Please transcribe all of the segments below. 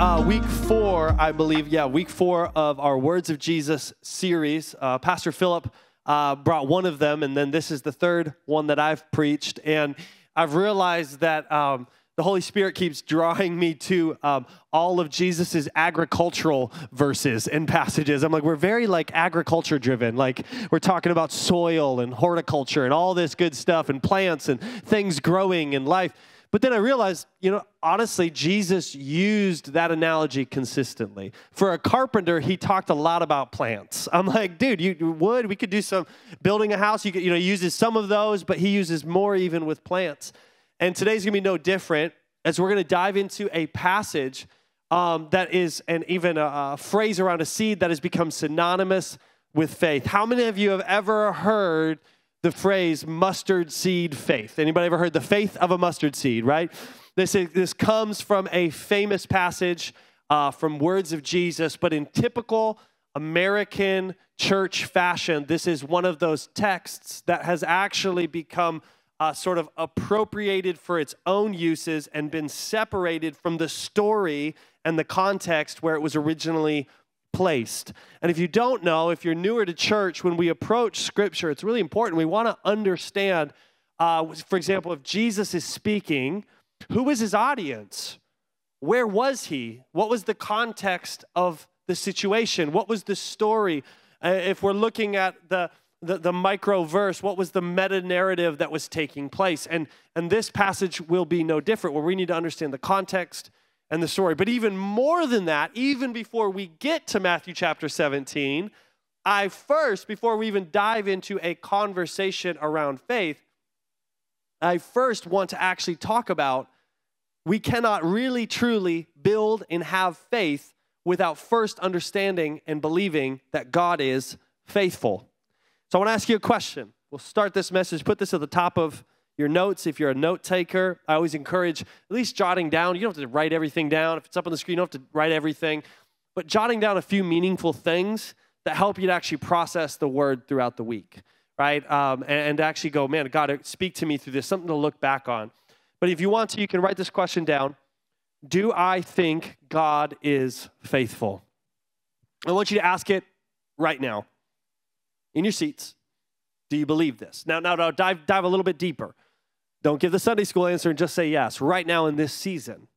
uh, week four, I believe. Yeah, week four of our Words of Jesus series. Uh, Pastor Philip uh, brought one of them, and then this is the third one that I've preached. And I've realized that um, the Holy Spirit keeps drawing me to um, all of Jesus's agricultural verses and passages. I'm like, we're very like agriculture driven. Like we're talking about soil and horticulture and all this good stuff and plants and things growing in life. But then I realized, you know, honestly, Jesus used that analogy consistently. For a carpenter, he talked a lot about plants. I'm like, dude, you would, we could do some building a house. You could, you know, uses some of those, but he uses more even with plants. And today's gonna be no different as we're gonna dive into a passage um, that is, and even a, a phrase around a seed that has become synonymous with faith. How many of you have ever heard? The phrase mustard seed faith. Anybody ever heard the faith of a mustard seed, right? This, is, this comes from a famous passage uh, from words of Jesus, but in typical American church fashion, this is one of those texts that has actually become uh, sort of appropriated for its own uses and been separated from the story and the context where it was originally placed. And if you don't know, if you're newer to church, when we approach Scripture, it's really important. We want to understand, uh, for example, if Jesus is speaking, who was his audience? Where was he? What was the context of the situation? What was the story? Uh, if we're looking at the the, the micro verse, what was the meta narrative that was taking place? And, and this passage will be no different, where we need to understand the context and the story. But even more than that, even before we get to Matthew chapter 17, I first, before we even dive into a conversation around faith, I first want to actually talk about we cannot really truly build and have faith without first understanding and believing that God is faithful. So I want to ask you a question. We'll start this message, put this at the top of your notes. If you're a note taker, I always encourage at least jotting down. You don't have to write everything down. If it's up on the screen, you don't have to write everything, but jotting down a few meaningful things that help you to actually process the word throughout the week, right? Um, and, and actually go, man, God, speak to me through this, something to look back on. But if you want to, you can write this question down Do I think God is faithful? I want you to ask it right now in your seats. Do you believe this? Now, now, now dive, dive a little bit deeper. Don't give the Sunday school answer and just say yes right now in this season.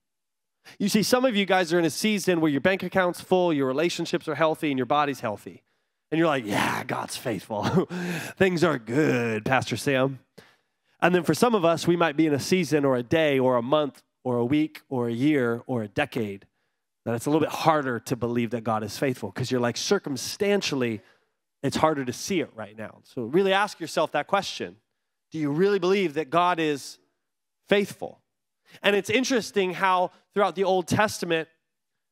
You see, some of you guys are in a season where your bank account's full, your relationships are healthy, and your body's healthy. And you're like, yeah, God's faithful. Things are good, Pastor Sam. And then for some of us, we might be in a season or a day or a month or a week or a year or a decade that it's a little bit harder to believe that God is faithful because you're like circumstantially, it's harder to see it right now. So really ask yourself that question do you really believe that God is faithful? And it's interesting how throughout the Old Testament,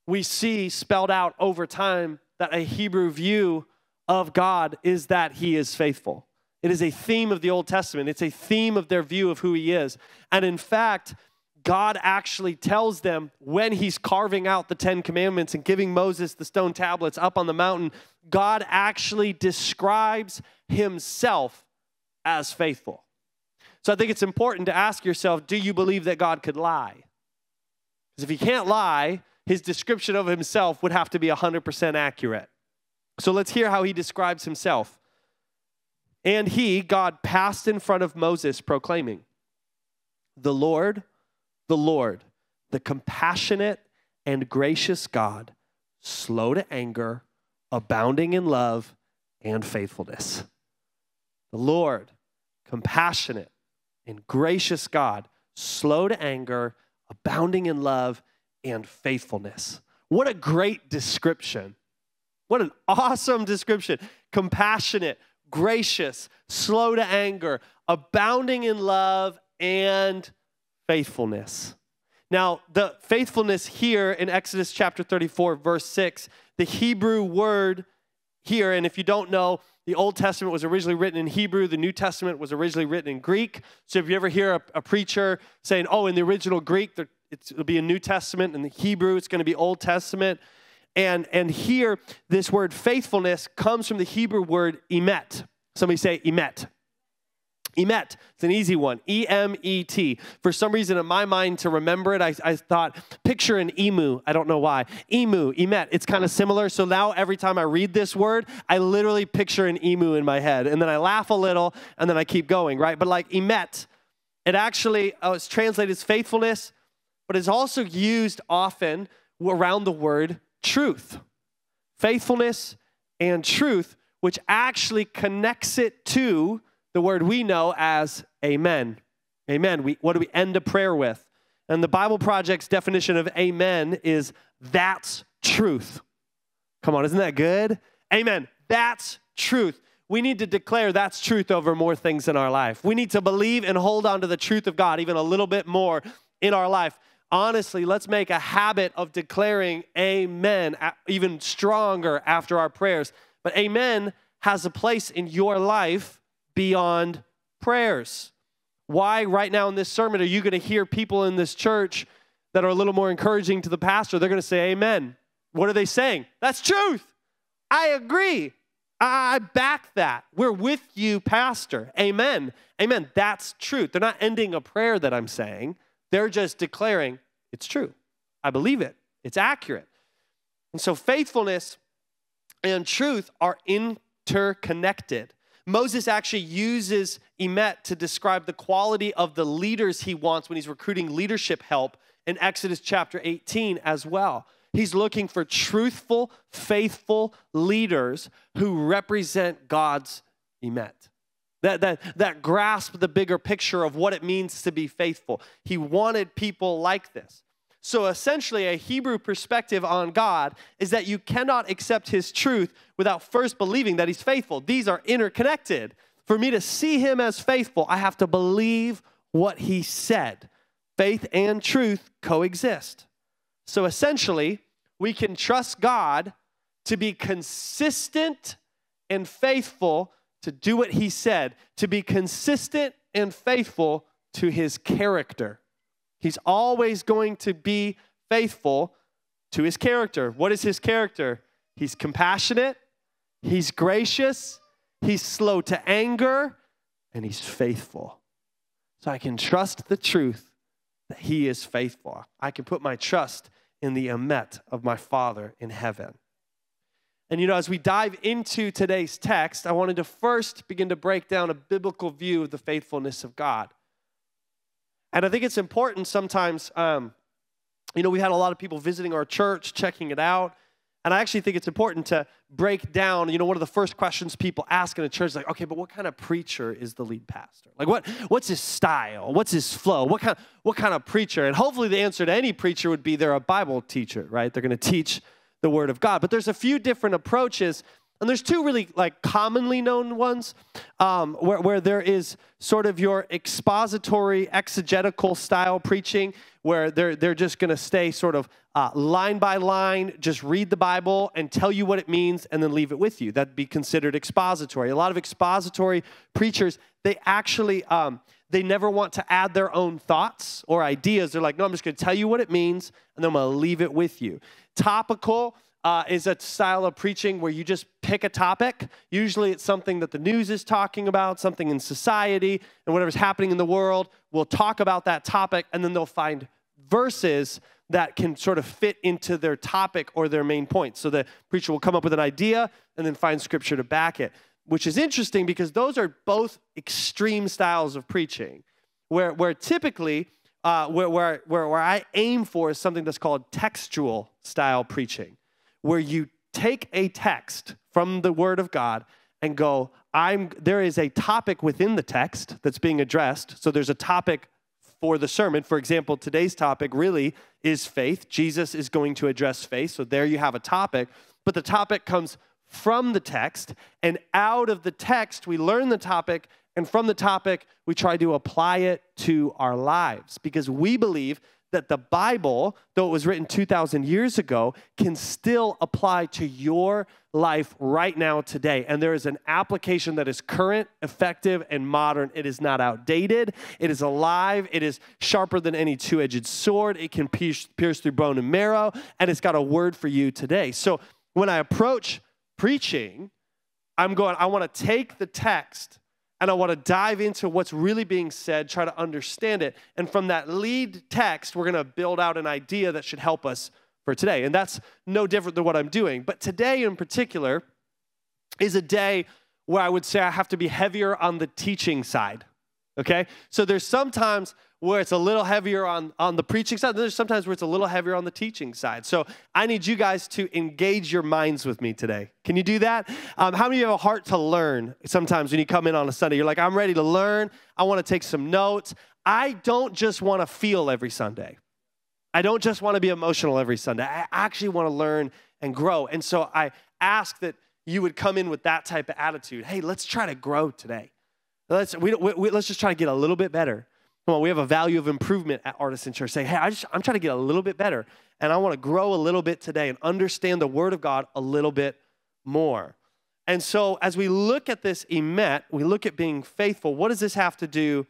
we see spelled out over time that a Hebrew view of God is that he is faithful. It is a theme of the Old Testament, it's a theme of their view of who he is. And in fact, God actually tells them when he's carving out the Ten Commandments and giving Moses the stone tablets up on the mountain, God actually describes himself as faithful. So I think it's important to ask yourself do you believe that God could lie? Because if he can't lie, his description of himself would have to be 100% accurate. So let's hear how he describes himself. And he, God, passed in front of Moses, proclaiming, The Lord, the Lord, the compassionate and gracious God, slow to anger, abounding in love and faithfulness. The Lord, compassionate and gracious God, slow to anger, abounding in love and faithfulness. What a great description. What an awesome description. Compassionate, gracious, slow to anger, abounding in love and faithfulness. Now, the faithfulness here in Exodus chapter 34, verse 6, the Hebrew word here, and if you don't know, the Old Testament was originally written in Hebrew, the New Testament was originally written in Greek. So if you ever hear a, a preacher saying, oh, in the original Greek, there, it'll be a New Testament, in the Hebrew, it's going to be Old Testament. And, and here, this word faithfulness comes from the Hebrew word emet. Somebody say emet. Emet, it's an easy one. E M E T. For some reason, in my mind, to remember it, I, I thought, picture an emu. I don't know why. Emu, Emet, it's kind of similar. So now every time I read this word, I literally picture an emu in my head. And then I laugh a little, and then I keep going, right? But like Emet, it actually oh, it's translated as faithfulness, but it's also used often around the word truth. Faithfulness and truth, which actually connects it to the word we know as amen. Amen. We, what do we end a prayer with? And the Bible Project's definition of amen is that's truth. Come on, isn't that good? Amen. That's truth. We need to declare that's truth over more things in our life. We need to believe and hold on to the truth of God even a little bit more in our life. Honestly, let's make a habit of declaring amen even stronger after our prayers. But amen has a place in your life beyond prayers. Why, right now in this sermon, are you going to hear people in this church that are a little more encouraging to the pastor? They're going to say, Amen. What are they saying? That's truth. I agree. I back that. We're with you, Pastor. Amen. Amen. That's truth. They're not ending a prayer that I'm saying, they're just declaring it's true. I believe it, it's accurate. And so faithfulness and truth are interconnected. Moses actually uses Emet to describe the quality of the leaders he wants when he's recruiting leadership help in Exodus chapter 18 as well. He's looking for truthful, faithful leaders who represent God's Emet. That, that, that grasp the bigger picture of what it means to be faithful. He wanted people like this. So essentially, a Hebrew perspective on God is that you cannot accept his truth without first believing that he's faithful. These are interconnected. For me to see him as faithful, I have to believe what he said. Faith and truth coexist. So essentially, we can trust God to be consistent and faithful to do what he said, to be consistent and faithful to his character. He's always going to be faithful to his character. What is his character? He's compassionate, he's gracious, he's slow to anger, and he's faithful. So I can trust the truth that he is faithful. I can put my trust in the emet of my Father in heaven. And you know, as we dive into today's text, I wanted to first begin to break down a biblical view of the faithfulness of God. And I think it's important sometimes, um, you know, we had a lot of people visiting our church, checking it out. And I actually think it's important to break down, you know, one of the first questions people ask in a church is like, okay, but what kind of preacher is the lead pastor? Like what what's his style? What's his flow? What kind what kind of preacher? And hopefully the answer to any preacher would be they're a Bible teacher, right? They're going to teach the word of God. But there's a few different approaches and there's two really like commonly known ones um, where, where there is sort of your expository exegetical style preaching where they're, they're just going to stay sort of uh, line by line, just read the Bible and tell you what it means and then leave it with you. That'd be considered expository. A lot of expository preachers, they actually, um, they never want to add their own thoughts or ideas. They're like, no, I'm just going to tell you what it means and then I'm going to leave it with you. Topical, uh, is a style of preaching where you just pick a topic. Usually it's something that the news is talking about, something in society, and whatever's happening in the world. We'll talk about that topic, and then they'll find verses that can sort of fit into their topic or their main point. So the preacher will come up with an idea and then find scripture to back it, which is interesting because those are both extreme styles of preaching, where, where typically, uh, where, where, where, where I aim for is something that's called textual style preaching where you take a text from the Word of God and go, I'm, there is a topic within the text that's being addressed. So there's a topic for the sermon. For example, today's topic really is faith. Jesus is going to address faith. So there you have a topic. But the topic comes from the text, and out of the text, we learn the topic, and from the topic, we try to apply it to our lives because we believe that the Bible, though it was written 2,000 years ago, can still apply to your life right now, today. And there is an application that is current, effective, and modern. It is not outdated, it is alive, it is sharper than any two edged sword, it can pierce, pierce through bone and marrow, and it's got a word for you today. So when I approach preaching, I'm going, I want to take the text and I want to dive into what's really being said, try to understand it. And from that lead text, we're going to build out an idea that should help us for today. And that's no different than what I'm doing. But today in particular is a day where I would say I have to be heavier on the teaching side. Okay? So there's sometimes where it's a little heavier on, on the preaching side. There's sometimes where it's a little heavier on the teaching side. So I need you guys to engage your minds with me today. Can you do that? Um, how many of you have a heart to learn sometimes when you come in on a Sunday? You're like, I'm ready to learn. I want to take some notes. I don't just want to feel every Sunday. I don't just want to be emotional every Sunday. I actually want to learn and grow. And so I ask that you would come in with that type of attitude. Hey, let's try to grow today. Let's, we, we, let's just try to get a little bit better. Come on, we have a value of improvement at Artisan Church. Say, hey, I just, I'm trying to get a little bit better, and I want to grow a little bit today and understand the Word of God a little bit more. And so, as we look at this emet, we look at being faithful. What does this have to do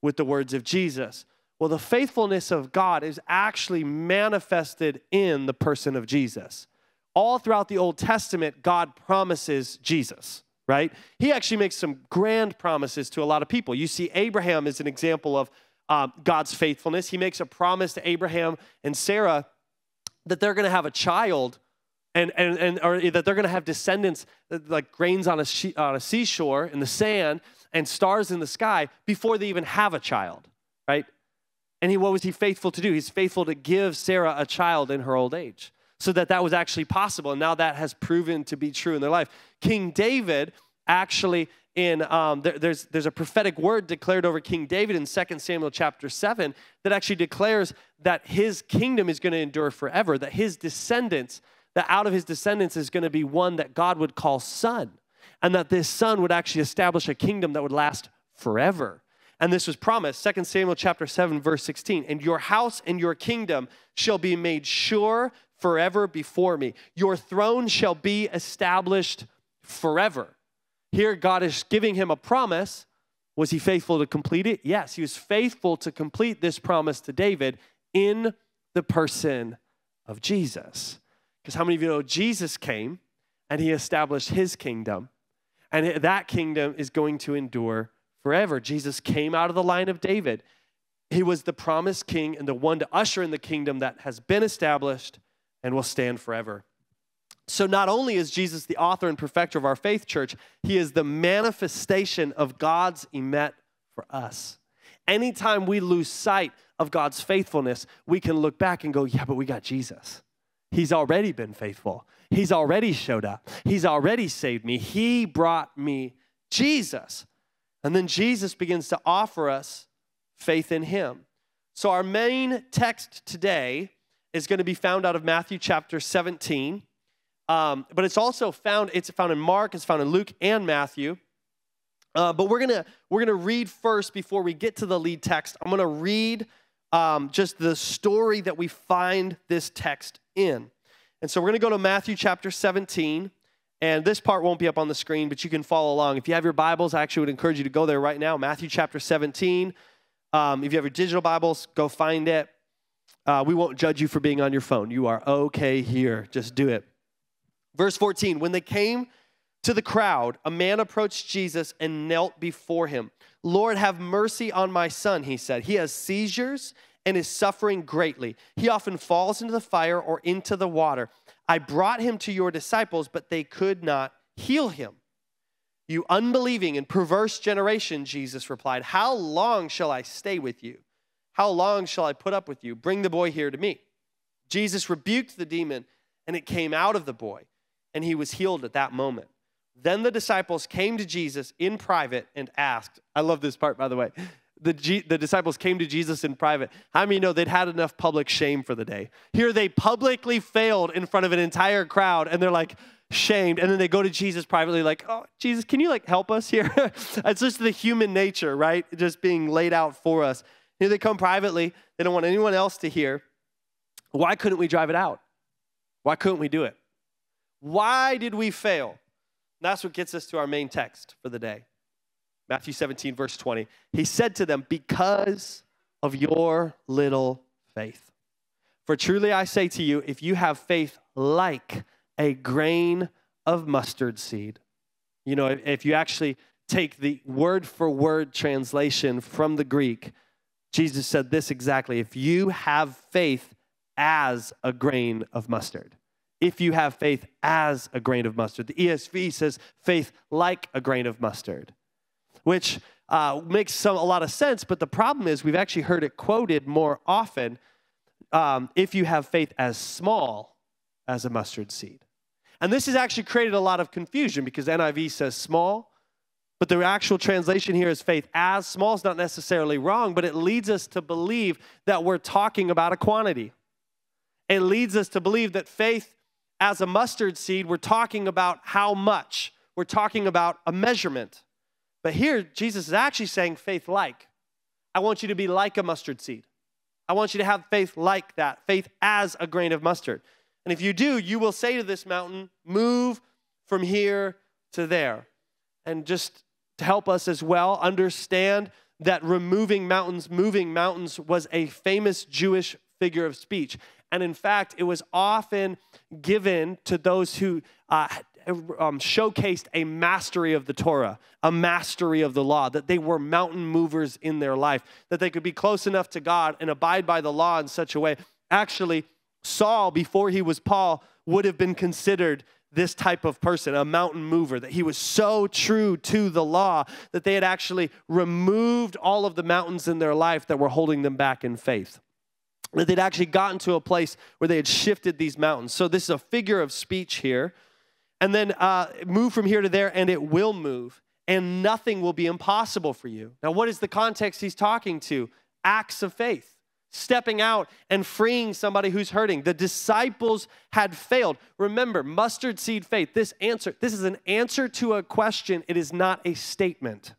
with the words of Jesus? Well, the faithfulness of God is actually manifested in the person of Jesus. All throughout the Old Testament, God promises Jesus right? He actually makes some grand promises to a lot of people. You see, Abraham is an example of uh, God's faithfulness. He makes a promise to Abraham and Sarah that they're going to have a child and, and, and or that they're going to have descendants uh, like grains on a, she, on a seashore in the sand and stars in the sky before they even have a child, right? And he, what was he faithful to do? He's faithful to give Sarah a child in her old age so that that was actually possible. And now that has proven to be true in their life. King David actually in um, there, there's there's a prophetic word declared over King David in 2 Samuel chapter 7 that actually declares that his kingdom is going to endure forever, that his descendants, that out of his descendants is going to be one that God would call son, and that this son would actually establish a kingdom that would last forever. And this was promised, 2 Samuel chapter 7, verse 16. And your house and your kingdom shall be made sure forever before me. Your throne shall be established forever. Here, God is giving him a promise. Was he faithful to complete it? Yes, he was faithful to complete this promise to David in the person of Jesus. Because how many of you know Jesus came and he established his kingdom, and that kingdom is going to endure forever? Jesus came out of the line of David. He was the promised king and the one to usher in the kingdom that has been established and will stand forever. So, not only is Jesus the author and perfecter of our faith, church, he is the manifestation of God's emet for us. Anytime we lose sight of God's faithfulness, we can look back and go, yeah, but we got Jesus. He's already been faithful. He's already showed up. He's already saved me. He brought me Jesus. And then Jesus begins to offer us faith in him. So, our main text today is going to be found out of Matthew chapter 17. Um, but it's also found, it's found in Mark, it's found in Luke and Matthew. Uh, but we're gonna we're gonna read first before we get to the lead text. I'm gonna read um, just the story that we find this text in. And so we're gonna go to Matthew chapter 17. And this part won't be up on the screen, but you can follow along. If you have your Bibles, I actually would encourage you to go there right now. Matthew chapter 17. Um, if you have your digital Bibles, go find it. Uh, we won't judge you for being on your phone. You are okay here. Just do it. Verse 14 When they came to the crowd, a man approached Jesus and knelt before him. Lord, have mercy on my son, he said. He has seizures and is suffering greatly. He often falls into the fire or into the water. I brought him to your disciples, but they could not heal him. You unbelieving and perverse generation, Jesus replied, How long shall I stay with you? How long shall I put up with you? Bring the boy here to me. Jesus rebuked the demon, and it came out of the boy, and he was healed at that moment. Then the disciples came to Jesus in private and asked, I love this part, by the way. The, G, the disciples came to Jesus in private. How many know they'd had enough public shame for the day? Here they publicly failed in front of an entire crowd, and they're like, shamed and then they go to jesus privately like oh jesus can you like help us here it's just the human nature right just being laid out for us here they come privately. They don't want anyone else to hear. Why couldn't we drive it out? Why couldn't we do it? Why did we fail? And that's what gets us to our main text for the day. Matthew 17, verse 20. He said to them, Because of your little faith. For truly I say to you, if you have faith like a grain of mustard seed, you know, if you actually take the word for word translation from the Greek, Jesus said this exactly if you have faith as a grain of mustard. If you have faith as a grain of mustard. The ESV says faith like a grain of mustard, which uh, makes some, a lot of sense, but the problem is we've actually heard it quoted more often um, if you have faith as small as a mustard seed. And this has actually created a lot of confusion because NIV says small, but the actual translation here is faith as small is not necessarily wrong, but it leads us to believe that we're talking about a quantity. It leads us to believe that faith as a mustard seed, we're talking about how much. We're talking about a measurement. But here, Jesus is actually saying faith like. I want you to be like a mustard seed. I want you to have faith like that, faith as a grain of mustard. And if you do, you will say to this mountain, Move from here to there. And just to help us as well understand that removing mountains, moving mountains was a famous Jewish figure of speech. And in fact, it was often given to those who uh, um, showcased a mastery of the Torah, a mastery of the law, that they were mountain movers in their life, that they could be close enough to God and abide by the law in such a way. Actually, Saul, before he was Paul, would have been considered this type of person, a mountain mover, that he was so true to the law that they had actually removed all of the mountains in their life that were holding them back in faith. That they'd actually gotten to a place where they had shifted these mountains. So, this is a figure of speech here. And then uh, move from here to there, and it will move, and nothing will be impossible for you. Now, what is the context he's talking to? Acts of faith stepping out and freeing somebody who's hurting. The disciples had failed. Remember, mustard seed faith, this answer, this is an answer to a question, it is not a statement.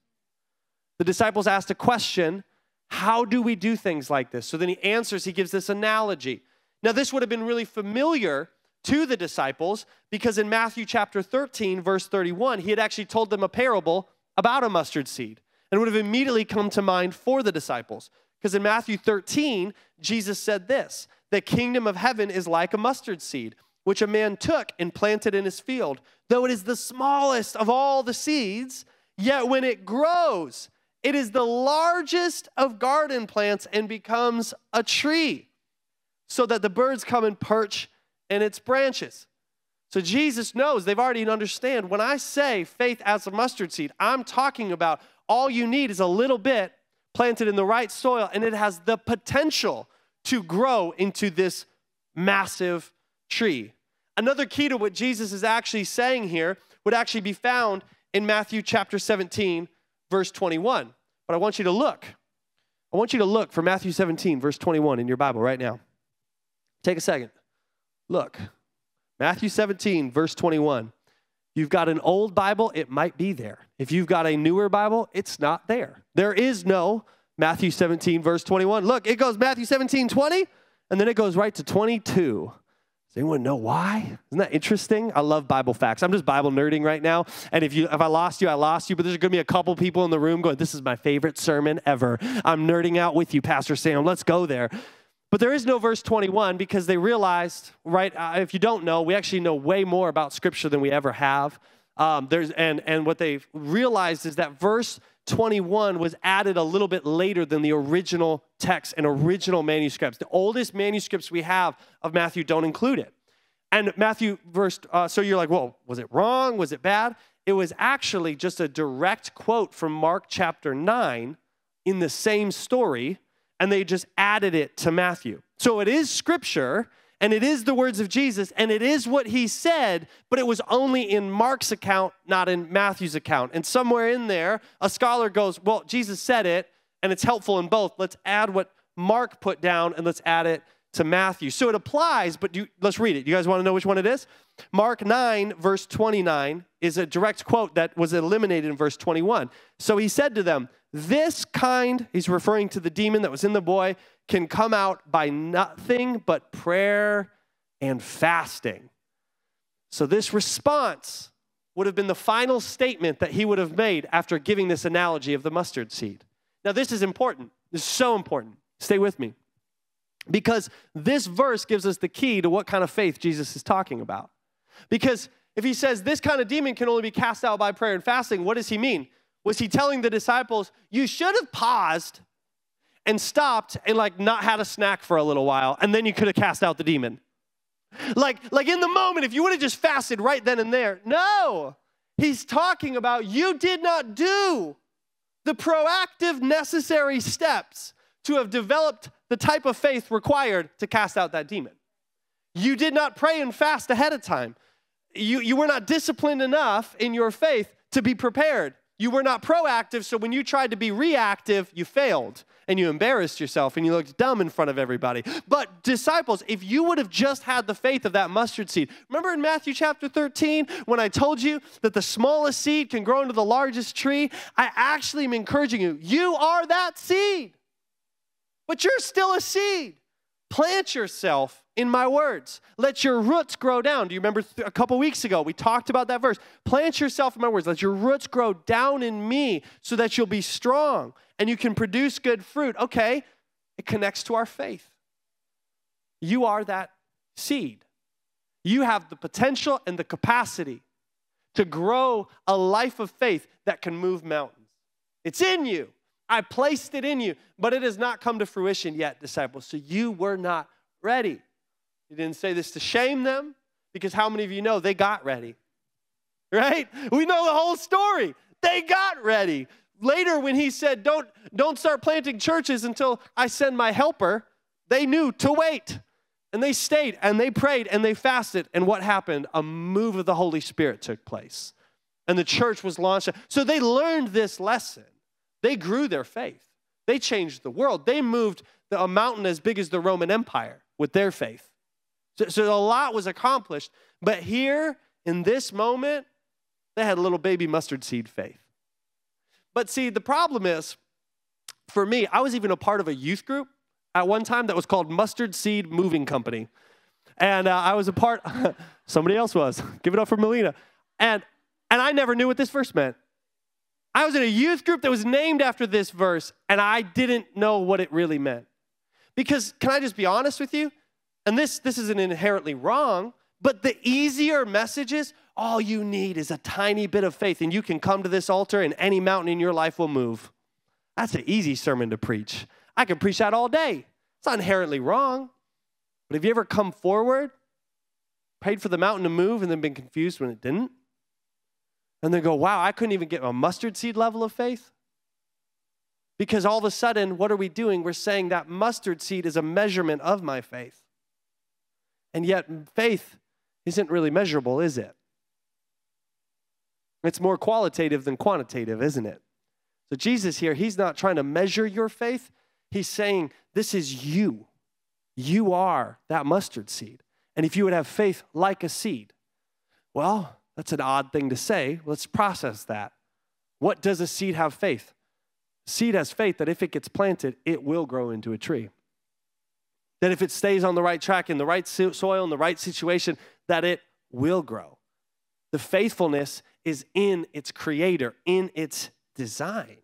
The disciples asked a question, how do we do things like this? So then he answers, he gives this analogy. Now, this would have been really familiar to the disciples because in Matthew chapter 13, verse 31, he had actually told them a parable about a mustard seed and would have immediately come to mind for the disciples. Because in Matthew 13, Jesus said this The kingdom of heaven is like a mustard seed, which a man took and planted in his field. Though it is the smallest of all the seeds, yet when it grows, it is the largest of garden plants and becomes a tree, so that the birds come and perch in its branches. So Jesus knows, they've already understand. When I say faith as a mustard seed, I'm talking about all you need is a little bit planted in the right soil, and it has the potential to grow into this massive tree. Another key to what Jesus is actually saying here would actually be found in Matthew chapter 17, verse 21. But I want you to look. I want you to look for Matthew 17, verse 21 in your Bible right now. Take a second. Look. Matthew 17, verse 21. You've got an old Bible, it might be there. If you've got a newer Bible, it's not there. There is no Matthew 17, verse 21. Look, it goes Matthew 17, 20, and then it goes right to 22. Does anyone know why? Isn't that interesting? I love Bible facts. I'm just Bible nerding right now. And if you if I lost you, I lost you, but there's gonna be a couple people in the room going, This is my favorite sermon ever. I'm nerding out with you, Pastor Sam. Let's go there. But there is no verse 21 because they realized, right? Uh, if you don't know, we actually know way more about Scripture than we ever have. Um, there's, and, and what they realized is that verse 21 was added a little bit later than the original text and original manuscripts. The oldest manuscripts we have of Matthew don't include it. And Matthew verse, uh, so you're like, well, was it wrong? Was it bad? It was actually just a direct quote from Mark chapter 9 in the same story and they just added it to Matthew. So it is scripture and it is the words of Jesus and it is what he said, but it was only in Mark's account, not in Matthew's account. And somewhere in there, a scholar goes, Well, Jesus said it and it's helpful in both. Let's add what Mark put down and let's add it to Matthew. So it applies, but you, let's read it. You guys want to know which one it is? Mark 9, verse 29, is a direct quote that was eliminated in verse 21. So he said to them, This kind, he's referring to the demon that was in the boy, can come out by nothing but prayer and fasting. So this response would have been the final statement that he would have made after giving this analogy of the mustard seed. Now, this is important. This is so important. Stay with me. Because this verse gives us the key to what kind of faith Jesus is talking about. Because if he says this kind of demon can only be cast out by prayer and fasting, what does he mean? Was he telling the disciples, you should have paused and stopped and like not had a snack for a little while, and then you could have cast out the demon. Like, like in the moment, if you would have just fasted right then and there. No, he's talking about you did not do the proactive, necessary steps to have developed the type of faith required to cast out that demon. You did not pray and fast ahead of time. You, you were not disciplined enough in your faith to be prepared. You were not proactive, so when you tried to be reactive, you failed and you embarrassed yourself and you looked dumb in front of everybody. But, disciples, if you would have just had the faith of that mustard seed, remember in Matthew chapter 13 when I told you that the smallest seed can grow into the largest tree? I actually am encouraging you, you are that seed, but you're still a seed. Plant yourself in my words. Let your roots grow down. Do you remember a couple weeks ago we talked about that verse? Plant yourself in my words. Let your roots grow down in me so that you'll be strong and you can produce good fruit. Okay, it connects to our faith. You are that seed. You have the potential and the capacity to grow a life of faith that can move mountains. It's in you. I placed it in you, but it has not come to fruition yet, disciples. So you were not ready. He didn't say this to shame them, because how many of you know they got ready? Right? We know the whole story. They got ready. Later, when he said, Don't, don't start planting churches until I send my helper, they knew to wait. And they stayed and they prayed and they fasted. And what happened? A move of the Holy Spirit took place. And the church was launched. So they learned this lesson. They grew their faith. They changed the world. They moved a mountain as big as the Roman Empire with their faith. So, so a lot was accomplished. But here, in this moment, they had a little baby mustard seed faith. But see, the problem is, for me, I was even a part of a youth group at one time that was called Mustard Seed Moving Company. And uh, I was a part, somebody else was. Give it up for Melina. And, and I never knew what this verse meant. I was in a youth group that was named after this verse, and I didn't know what it really meant. Because, can I just be honest with you? And this, this isn't inherently wrong, but the easier messages, all you need is a tiny bit of faith, and you can come to this altar, and any mountain in your life will move. That's an easy sermon to preach. I can preach that all day. It's not inherently wrong. But have you ever come forward, prayed for the mountain to move, and then been confused when it didn't? and then go, wow, I couldn't even get a mustard seed level of faith. Because all of a sudden, what are we doing? We're saying that mustard seed is a measurement of my faith. And yet, faith isn't really measurable, is it? It's more qualitative than quantitative, isn't it? So, Jesus here, he's not trying to measure your faith. He's saying, This is you. You are that mustard seed. And if you would have faith like a seed, well, that's an odd thing to say. Let's process that. What does a seed have faith? Seed has faith that if it gets planted, it will grow into a tree. That if it stays on the right track, in the right soil, in the right situation, that it will grow. The faithfulness is in its creator, in its design.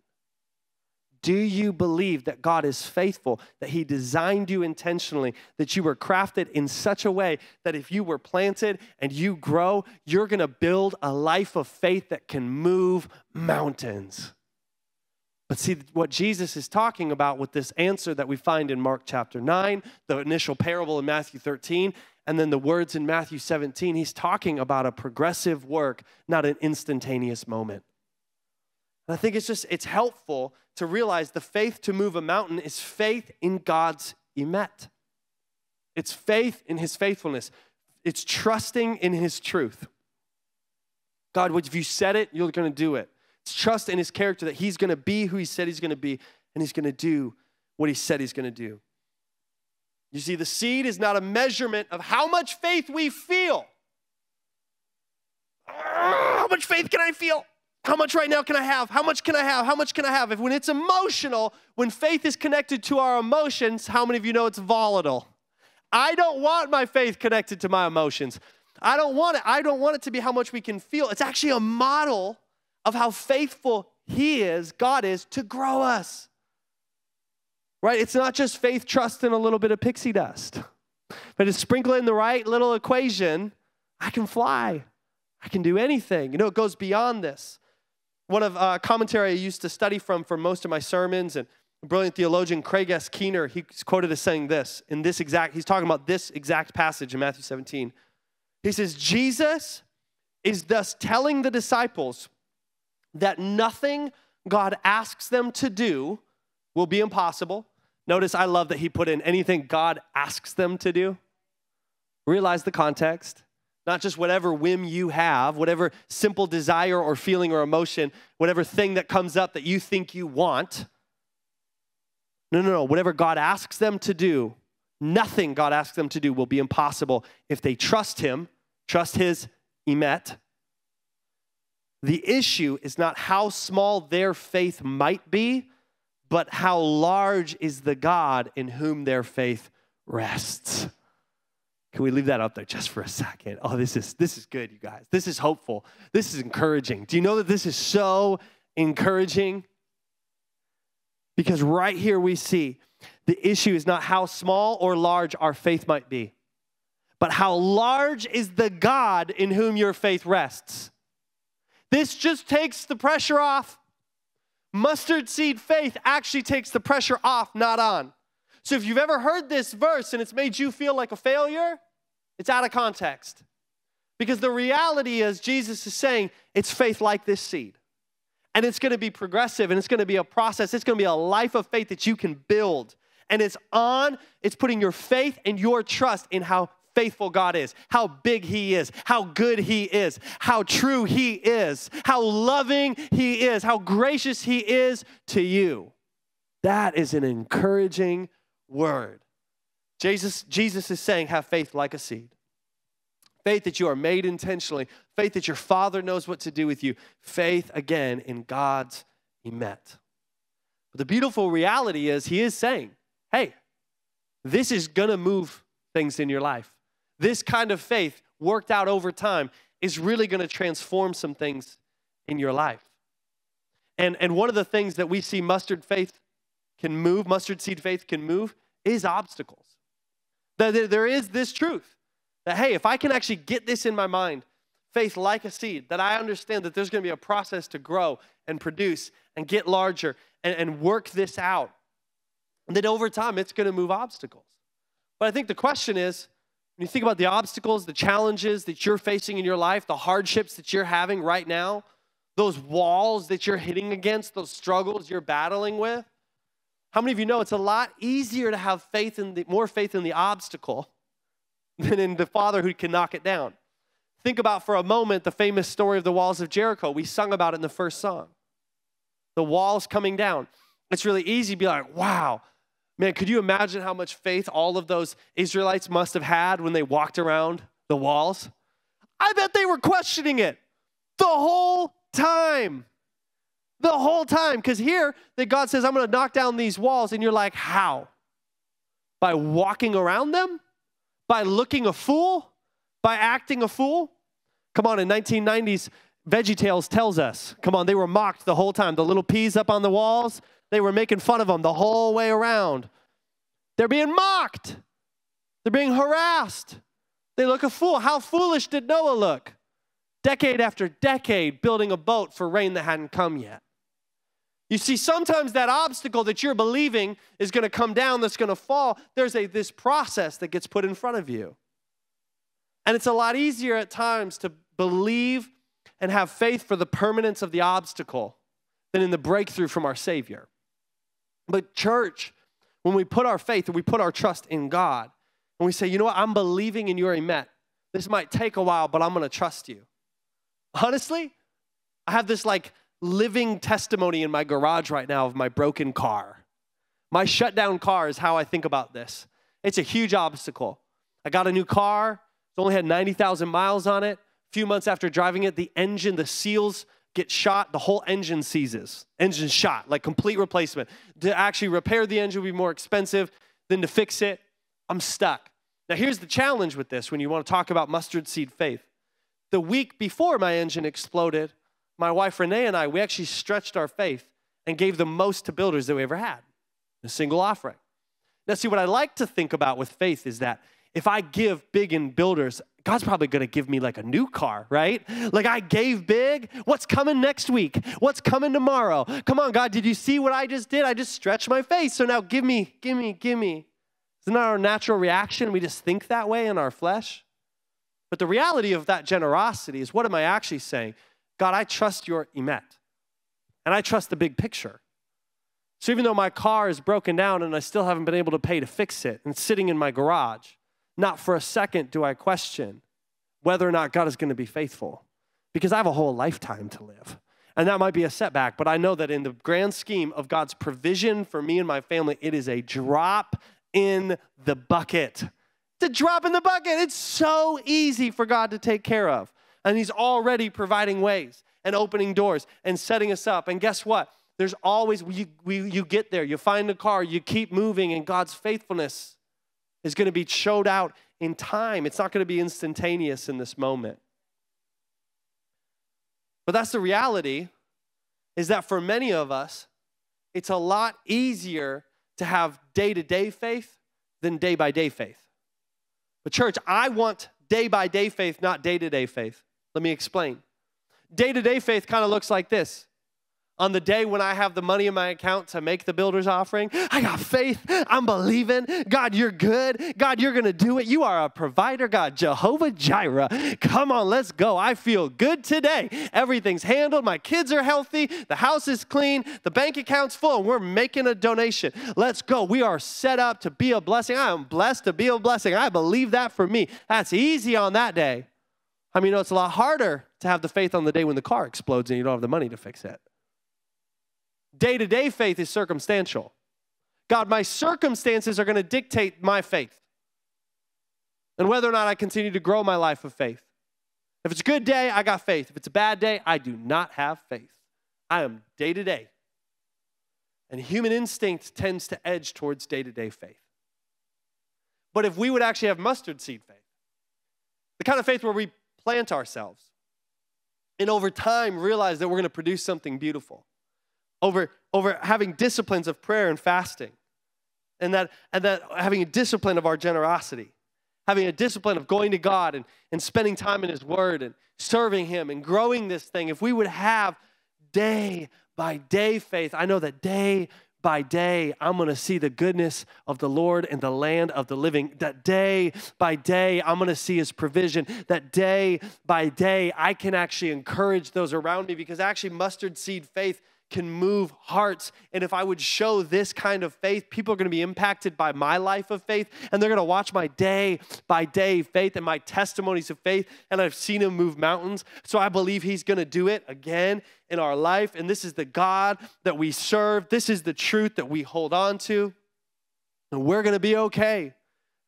Do you believe that God is faithful, that He designed you intentionally, that you were crafted in such a way that if you were planted and you grow, you're gonna build a life of faith that can move mountains? But see, what Jesus is talking about with this answer that we find in Mark chapter 9, the initial parable in Matthew 13, and then the words in Matthew 17, he's talking about a progressive work, not an instantaneous moment. And I think it's just, it's helpful to realize the faith to move a mountain is faith in God's emet. It's faith in his faithfulness. It's trusting in his truth. God, if you said it, you're going to do it. It's trust in his character that he's going to be who he said he's going to be, and he's going to do what he said he's going to do. You see, the seed is not a measurement of how much faith we feel. How much faith can I feel? How much right now can I have? How much can I have? How much can I have? If when it's emotional, when faith is connected to our emotions, how many of you know it's volatile? I don't want my faith connected to my emotions. I don't want it. I don't want it to be how much we can feel. It's actually a model of how faithful He is, God is, to grow us. Right? It's not just faith, trust, and a little bit of pixie dust. But to sprinkle in the right little equation, I can fly. I can do anything. You know, it goes beyond this. One of uh, commentary I used to study from for most of my sermons, and brilliant theologian Craig S. Keener, he's quoted as saying this in this exact, he's talking about this exact passage in Matthew 17. He says, Jesus is thus telling the disciples that nothing God asks them to do will be impossible. Notice I love that he put in anything God asks them to do. Realize the context not just whatever whim you have, whatever simple desire or feeling or emotion, whatever thing that comes up that you think you want. No, no, no. Whatever God asks them to do, nothing God asks them to do will be impossible if they trust Him, trust His emet. The issue is not how small their faith might be, but how large is the God in whom their faith rests. Can we leave that up there just for a second? Oh, this is this is good, you guys. This is hopeful. This is encouraging. Do you know that this is so encouraging? Because right here we see the issue is not how small or large our faith might be, but how large is the God in whom your faith rests. This just takes the pressure off. Mustard seed faith actually takes the pressure off, not on. So if you've ever heard this verse and it's made you feel like a failure, it's out of context. Because the reality is, Jesus is saying it's faith like this seed. And it's gonna be progressive and it's gonna be a process. It's gonna be a life of faith that you can build. And it's on, it's putting your faith and your trust in how faithful God is, how big He is, how good He is, how true He is, how loving He is, how gracious He is to you. That is an encouraging word. Jesus, Jesus is saying, have faith like a seed. Faith that you are made intentionally. Faith that your Father knows what to do with you. Faith, again, in God's emet. But the beautiful reality is, He is saying, hey, this is gonna move things in your life. This kind of faith, worked out over time, is really gonna transform some things in your life. And, and one of the things that we see mustard faith can move, mustard seed faith can move, is obstacles. That there is this truth that, hey, if I can actually get this in my mind, faith like a seed, that I understand that there's going to be a process to grow and produce and get larger and, and work this out, and then over time it's going to move obstacles. But I think the question is when you think about the obstacles, the challenges that you're facing in your life, the hardships that you're having right now, those walls that you're hitting against, those struggles you're battling with, how many of you know it's a lot easier to have faith in the more faith in the obstacle than in the Father who can knock it down? Think about for a moment the famous story of the walls of Jericho. We sung about it in the first song. The walls coming down. It's really easy to be like, wow, man, could you imagine how much faith all of those Israelites must have had when they walked around the walls? I bet they were questioning it the whole time the whole time. Because here, that God says, I'm going to knock down these walls, and you're like, how? By walking around them? By looking a fool? By acting a fool? Come on, in 1990s, VeggieTales tells us, come on, they were mocked the whole time. The little peas up on the walls, they were making fun of them the whole way around. They're being mocked. They're being harassed. They look a fool. How foolish did Noah look? Decade after decade building a boat for rain that hadn't come yet. You see, sometimes that obstacle that you're believing is going to come down, that's going to fall, there's a, this process that gets put in front of you. And it's a lot easier at times to believe and have faith for the permanence of the obstacle than in the breakthrough from our Savior. But, church, when we put our faith and we put our trust in God, and we say, you know what, I'm believing in your emet. This might take a while, but I'm to trust you. Honestly, I have this like living testimony in my garage right now of my broken car. My shutdown car is how I think about this. It's a huge obstacle. I got a new car, it only had 90,000 miles on it. A few months after driving it, the engine, the seals get shot, the whole engine seizes. Engine shot, like complete replacement. To actually repair the engine would be more expensive than to fix it. I'm stuck. Now, here's the challenge with this when you want to talk about mustard seed faith. The week before my engine exploded, my wife Renee and I, we actually stretched our faith and gave the most to builders that we ever had a single offering. Now, see, what I like to think about with faith is that if I give big in builders God's probably going to give me like a new car, right? Like I gave big. What's coming next week? What's coming tomorrow? Come on, God, did you see what I just did? I just stretched my face. So now give me, give me, give me. Isn't that our natural reaction? We just think that way in our flesh. But the reality of that generosity is what am I actually saying? God, I trust your emet. And I trust the big picture. So even though my car is broken down and I still haven't been able to pay to fix it and sitting in my garage, not for a second do I question whether or not God is going to be faithful because I have a whole lifetime to live. And that might be a setback, but I know that in the grand scheme of God's provision for me and my family, it is a drop in the bucket. The drop in the bucket. It's so easy for God to take care of. And He's already providing ways and opening doors and setting us up. And guess what? There's always, you, you get there, you find the car, you keep moving, and God's faithfulness is going to be showed out in time. It's not going to be instantaneous in this moment. But that's the reality is that for many of us, it's a lot easier to have day to day faith than day by day faith. But, church, I want day by day faith, not day to day faith. Let me explain. Day to day faith kind of looks like this on the day when I have the money in my account to make the builder's offering, I got faith. I'm believing. God, you're good. God, you're going to do it. You are a provider, God. Jehovah Jireh. Come on, let's go. I feel good today. Everything's handled. My kids are healthy. The house is clean. The bank account's full, and we're making a donation. Let's go. We are set up to be a blessing. I am blessed to be a blessing. I believe that for me. That's easy on that day. I mean, you know, it's a lot harder to have the faith on the day when the car explodes and you don't have the money to fix it. Day to day faith is circumstantial. God, my circumstances are going to dictate my faith and whether or not I continue to grow my life of faith. If it's a good day, I got faith. If it's a bad day, I do not have faith. I am day to day. And human instinct tends to edge towards day to day faith. But if we would actually have mustard seed faith, the kind of faith where we plant ourselves and over time realize that we're going to produce something beautiful, over, over having disciplines of prayer and fasting, and that, and that having a discipline of our generosity, having a discipline of going to God and, and spending time in His Word and serving Him and growing this thing, if we would have day by day faith, I know that day by day, I'm going to see the goodness of the Lord in the land of the living. That day by day, I'm going to see his provision. That day by day, I can actually encourage those around me because actually, mustard seed faith can move hearts. And if I would show this kind of faith, people are going to be impacted by my life of faith, and they're going to watch my day by day faith and my testimonies of faith. And I've seen him move mountains. So I believe he's going to do it again in our life. And this is the God that we serve, this is the truth that we hold on to. And we're going to be okay,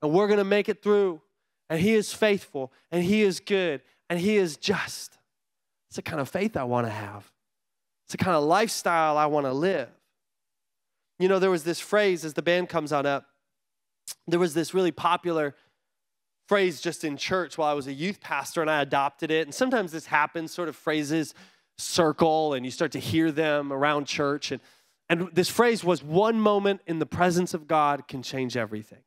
and we're going to make it through. And he is faithful, and he is good, and he is just. It's the kind of faith I want to have. It's the kind of lifestyle I want to live. You know, there was this phrase as the band comes on up, there was this really popular phrase just in church while I was a youth pastor and I adopted it. And sometimes this happens, sort of phrases circle and you start to hear them around church. And, and this phrase was one moment in the presence of God can change everything.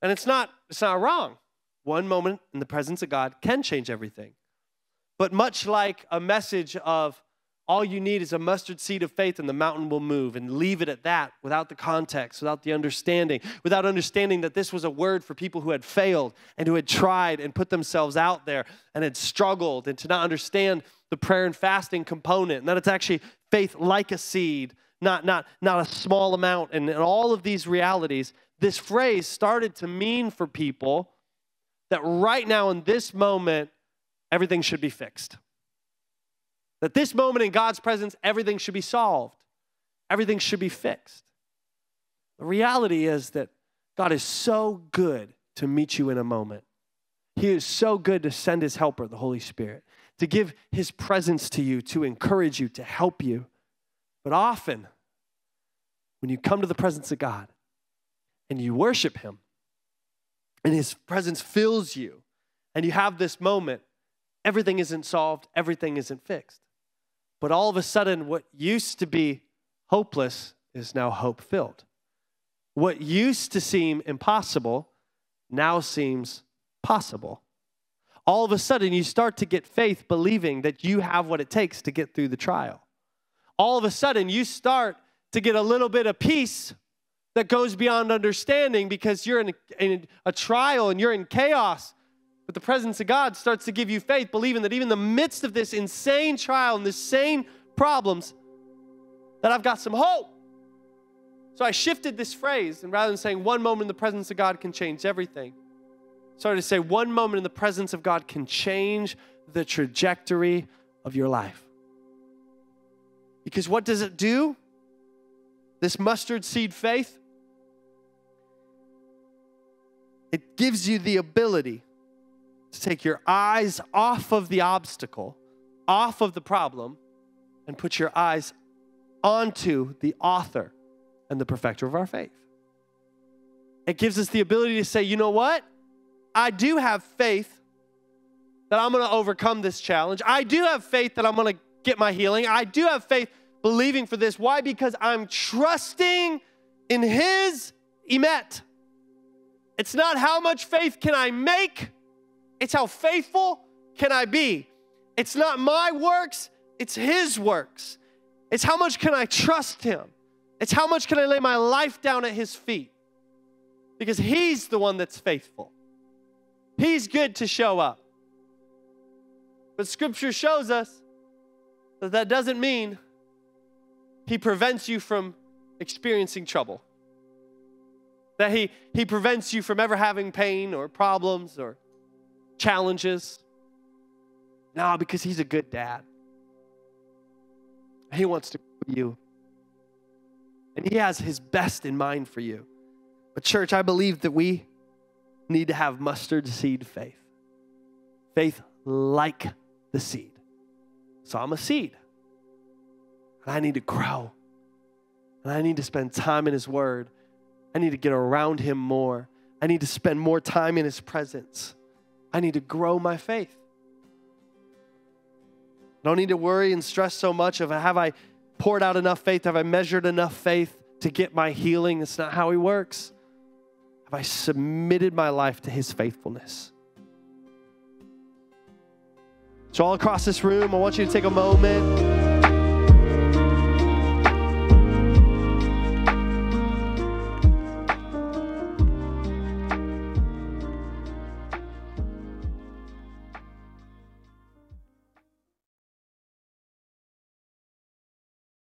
And it's not, it's not wrong. One moment in the presence of God can change everything. But much like a message of all you need is a mustard seed of faith and the mountain will move and leave it at that without the context, without the understanding, without understanding that this was a word for people who had failed and who had tried and put themselves out there and had struggled and to not understand the prayer and fasting component and that it's actually faith like a seed, not, not, not a small amount. And, and all of these realities, this phrase started to mean for people that right now in this moment, everything should be fixed that this moment in God's presence, everything should be solved, everything should be fixed. The reality is that God is so good to meet you in a moment. He is so good to send his helper, the Holy Spirit, to give his presence to you, to encourage you, to help you. But often, when you come to the presence of God and you worship him, and his presence fills you, and you have this moment, everything isn't solved, everything isn't fixed. But all of a sudden, what used to be hopeless is now hope filled. What used to seem impossible now seems possible. all of a sudden you start to get faith believing that you have what it takes to get through the trial. All of a sudden you start to get a little bit of peace that goes beyond understanding because you're in a, in a trial and you're in chaos. But the presence of God starts to give you faith, believing that even in the midst of this insane trial and the same problems, that I've got some hope. So I shifted this phrase, and rather than saying one moment in the presence of God can change everything, started to say one moment in the presence of God can change the trajectory of your life. Because what does it do? This mustard seed faith, it gives you the ability to take your eyes off of the obstacle, off of the problem, and put your eyes onto the author and the perfecter of our faith. It gives us the ability to say, you know what? I do have faith that I'm going to overcome this challenge. I do have faith that I'm going to get my healing. I do have faith believing for this. Why? Because I'm trusting in His emet. It's not how much faith can I make, it's how faithful can I be. It's not my works, it's His works. It's how much can I trust Him. It's how much can I lay my life down at His feet. Because He's the one that's faithful. He's good to show up. But scripture shows us that that doesn't mean he prevents you from experiencing trouble. That he, he prevents you from ever having pain or problems or challenges. No, because he's a good dad. He wants to grow you. And he has his best in mind for you. But, church, I believe that we need to have mustard seed faith. Faith like the seed. So I'm a seed. And I need to grow. And I need to spend time in His Word. I need to get around Him more. I need to spend more time in His presence. I need to grow my faith. I don't need to worry and stress so much of have I poured out enough faith? Have I measured enough faith to get my healing? It's not how He works. Have I submitted my life to His faithfulness? So, all across this room, I want you to take a moment.